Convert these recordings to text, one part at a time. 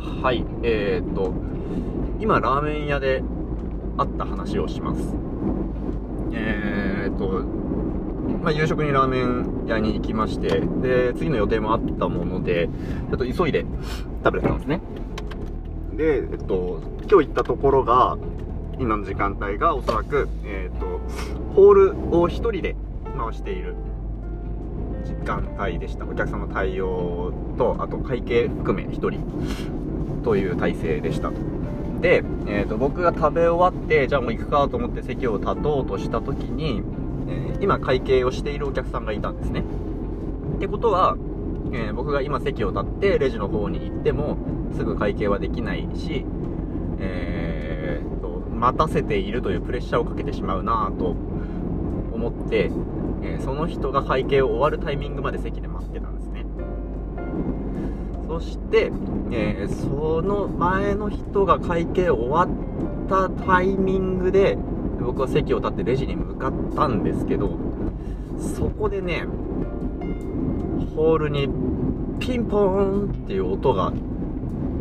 はい、えー、っと、今、ラーメン屋であった話をします。えー、っと、まあ、夕食にラーメン屋に行きまして、で、次の予定もあったもので、ちょっと急いで食べてたんですね。で、えっと、今日行ったところが、今の時間帯がおそらく、え、っと、ホールを一人で回している時間帯でした。お客様対応と、あと会計含め一人という体制でした。で、えー、と僕が食べ終わって、じゃあもう行くかと思って席を立とうとした時に、えー今会計をしているお客さんがいたんですね。ってことは、えー僕が今席を立ってレジの方に行ってもすぐ会計はできないし、えー、と待たせているというプレッシャーをかけてしまうなと思って、えーその人が会計を終わるタイミングまで席で待ってたんですね。そして、えーその前の人が会計終わったタイミングで僕は席を立ってレジに向かったんですけどそこでねホールにピンポーンっていう音が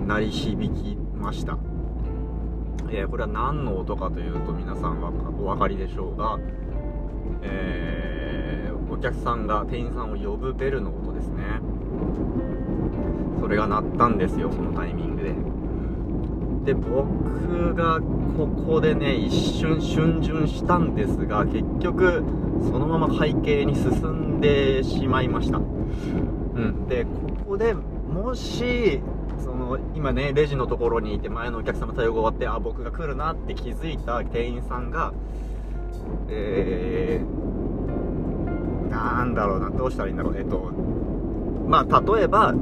鳴り響きました、えーこれは何の音かというと皆さんはお分かりでしょうが、えーお客さんが店員さんを呼ぶベルの音ですね。それが鳴ったんですよそのタイミングで。で僕がここでね一瞬逡巡したんですが結局そのまま会計に進んでしまいました。うん。でここでもしその今ねレジのところにいて前のお客様対応が終わってあ僕が来るなって気づいた店員さんがえー、なんだろうなどうしたらいいんだろう。えっとまあ例えば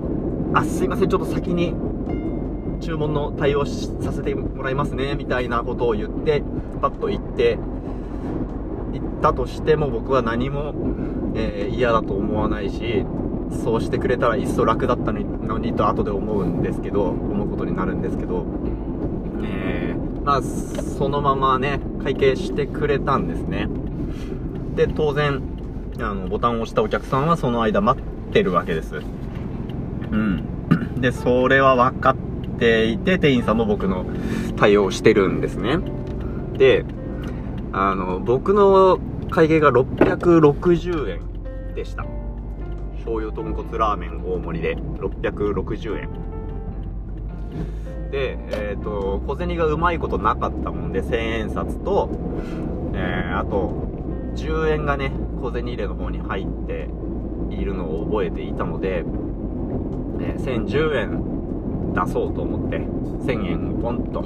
あすいませんちょっと先に注文の対応させてもらいますねみたいなことを言ってパッと言って言ったとしても僕は何も、えー嫌だと思わないしそうしてくれたらいっそ楽だったのにのにと後で思うんですけど思うことになるんですけどえーまあそのままね会計してくれたんですね。で当然あのボタンを押したお客さんはその間待ってるわけです。うん。で、それは分かっていて、店員さんも僕の対応してるんですね。で、あの、僕の会計が660円でした。醤油豚骨ラーメン大盛りで660円。で、えっ、と、小銭がうまいことなかったもんで、1000円札と、えーあと、10円がね、小銭入れの方に入っているのを覚えていたので、え1010円出そうと思って1000円をポンと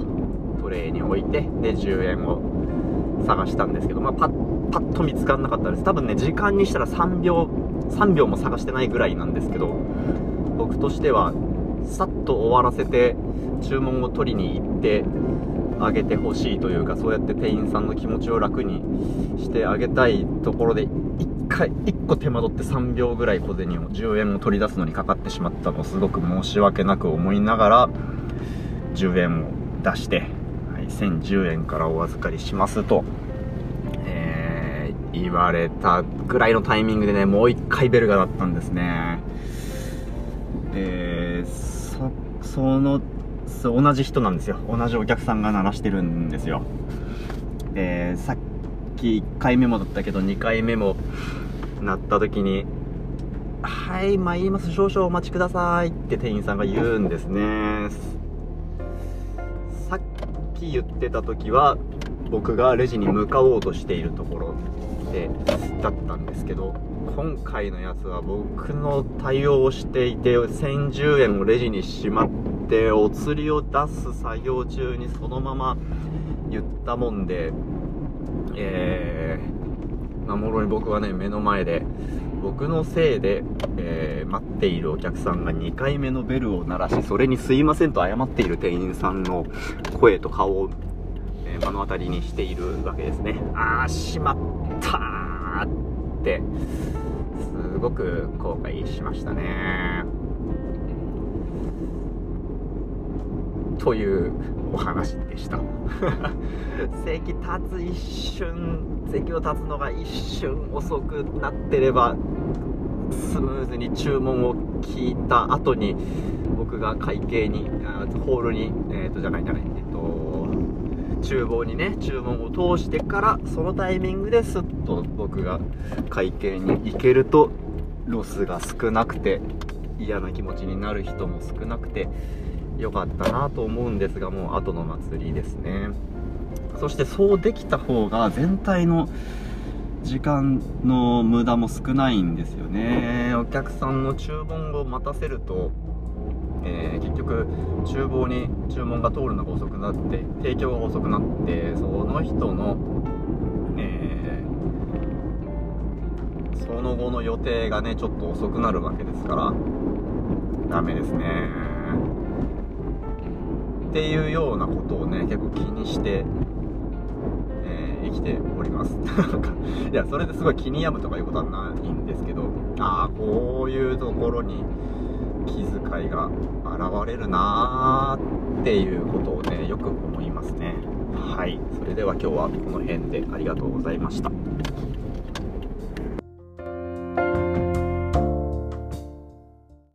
トレイに置いてで10円を探したんですけど、まあ、パッパッと見つからなかったです。多分ね時間にしたら3秒3秒も探してないぐらいなんですけど僕としてはさっと終わらせて注文を取りに行ってあげてほしいというかそうやって店員さんの気持ちを楽にしてあげたいところで1回1個手間取って3秒ぐらい小銭を10円を取り出すのにかかってしまったのをすごく申し訳なく思いながら10円を出して、はい、1010円からお預かりしますと、えー言われたぐらいのタイミングでねもう1回ベルが鳴ったんですね。えーそそのそ同じ人なんですよ。同じお客さんが鳴らしてるんですよ。でさっき1回目もだったけど2回目も鳴った時に「はい参ります。少々お待ちください」って店員さんが言うんですね。さっき言ってた時は僕がレジに向かおうとしているところでだったんですけど今回のやつは僕の対応をしていて1010円をレジにしまってお釣りを出す作業中にそのまま言ったもんでえー、まあ、もろに僕はね目の前で僕のせいで、えー待っているお客さんが2回目のベルを鳴らしそれにすいませんと謝っている店員さんの声と顔を、えー目の当たりにしているわけですね。ああしまったーってすごく後悔しましたね。というお話でした。席立つ一瞬席を立つのが一瞬遅くなってればスムーズに注文を聞いた後に僕が会計にあホールにえっ、ー、とじゃないじゃないえっ、ー、と厨房にね注文を通してからそのタイミングですっと僕が会計に行けるとロスが少なくて嫌な気持ちになる人も少なくてよかったなと思うんですがもう後の祭りですね。そしてそうできた方が全体の時間の無駄も少ないんですよね。お客さんの注文を待たせると、えー、結局厨房に注文が通るのが遅くなって提供が遅くなってその人の、えー、その後の予定がねちょっと遅くなるわけですからダメですね。っていうようなことをね結構気にしてえ生きております。いやそれですごい気に病むとかいうことはないんですけどああこういうところに気遣いが現れるなーっていうことをねよく思いますね。はい。それでは今日はこの辺でありがとうございました。